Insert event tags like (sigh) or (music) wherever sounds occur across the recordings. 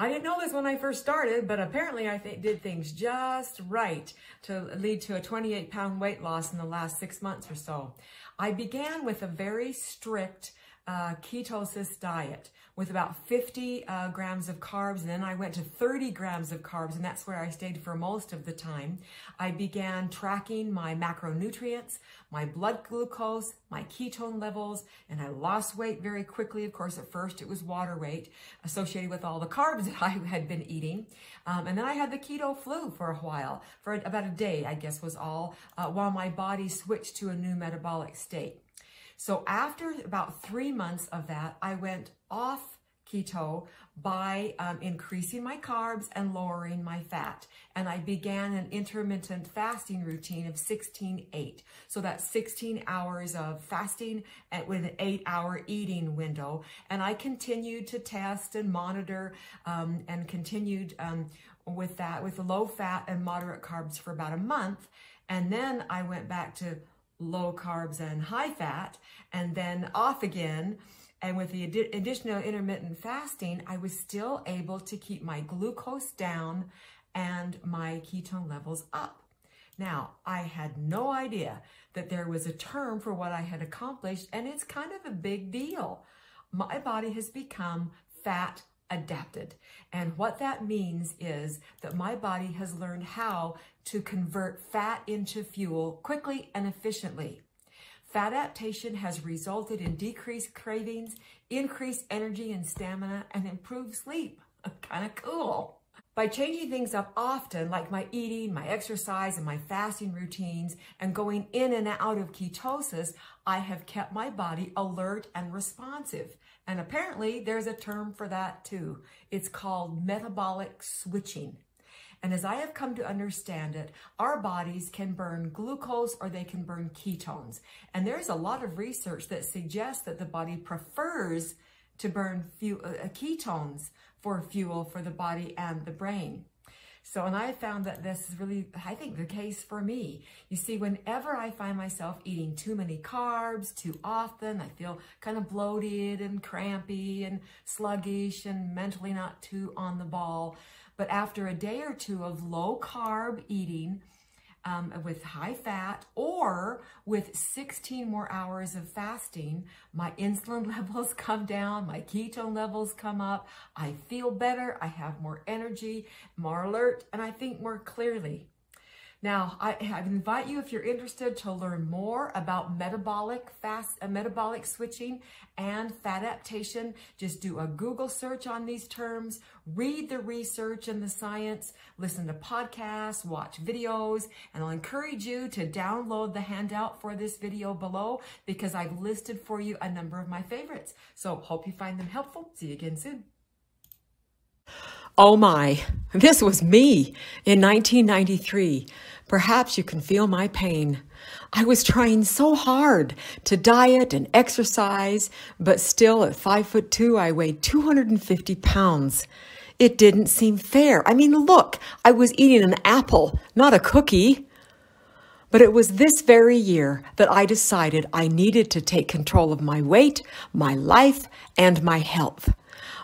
I didn't know this when I first started, but apparently I th did things just right to lead to a 28 pound weight loss in the last six months or so. I began with a very strict uh, ketosis diet with about 50 uh, grams of carbs. And then I went to 30 grams of carbs, and that's where I stayed for most of the time. I began tracking my macronutrients, my blood glucose, my ketone levels, and I lost weight very quickly. Of course, at first it was water weight associated with all the carbs (laughs) that I had been eating. Um, and then I had the keto flu for a while, for about a day, I guess was all, uh, while my body switched to a new metabolic state. So after about three months of that, I went off keto by um, increasing my carbs and lowering my fat. And I began an intermittent fasting routine of 16-8. So that's 16 hours of fasting at, with an eight hour eating window. And I continued to test and monitor um, and continued um, with that, with low fat and moderate carbs for about a month. And then I went back to low carbs and high fat, and then off again. And with the additional intermittent fasting, I was still able to keep my glucose down and my ketone levels up. Now, I had no idea that there was a term for what I had accomplished, and it's kind of a big deal. My body has become fat adapted. And what that means is that my body has learned how to convert fat into fuel quickly and efficiently. Fat adaptation has resulted in decreased cravings, increased energy and stamina, and improved sleep. (laughs) kind of cool. By changing things up often, like my eating, my exercise, and my fasting routines, and going in and out of ketosis, I have kept my body alert and responsive. And apparently there's a term for that too. It's called metabolic switching. And as I have come to understand it, our bodies can burn glucose or they can burn ketones. And there's a lot of research that suggests that the body prefers to burn uh, uh, ketones for fuel for the body and the brain. So, and I found that this is really, I think, the case for me. You see, whenever I find myself eating too many carbs too often, I feel kind of bloated and crampy and sluggish and mentally not too on the ball. But after a day or two of low carb eating, um, with high fat or with 16 more hours of fasting, my insulin (laughs) levels come down, my ketone levels come up, I feel better, I have more energy, more alert, and I think more clearly. Now, I, I invite you, if you're interested, to learn more about metabolic fast, uh, metabolic switching and fat adaptation. Just do a Google search on these terms, read the research and the science, listen to podcasts, watch videos, and I'll encourage you to download the handout for this video below because I've listed for you a number of my favorites. So hope you find them helpful. See you again soon. Oh my, this was me in 1993. Perhaps you can feel my pain. I was trying so hard to diet and exercise, but still at five foot two, I weighed 250 pounds. It didn't seem fair. I mean, look, I was eating an apple, not a cookie. But it was this very year that I decided I needed to take control of my weight, my life, and my health.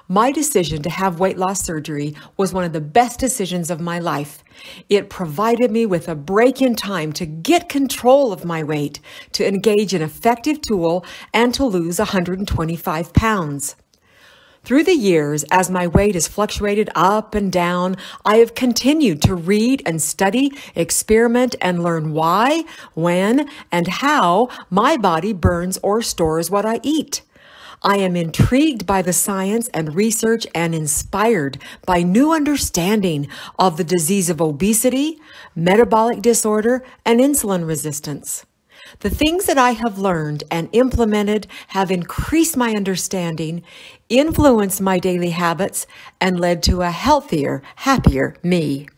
My decision to have weight loss surgery was one of the best decisions of my life. It provided me with a break in time to get control of my weight, to engage an effective tool, and to lose 125 pounds. Through the years, as my weight has fluctuated up and down, I have continued to read and study, experiment, and learn why, when, and how my body burns or stores what I eat. I am intrigued by the science and research and inspired by new understanding of the disease of obesity, metabolic disorder, and insulin resistance. The things that I have learned and implemented have increased my understanding, influenced my daily habits, and led to a healthier, happier me.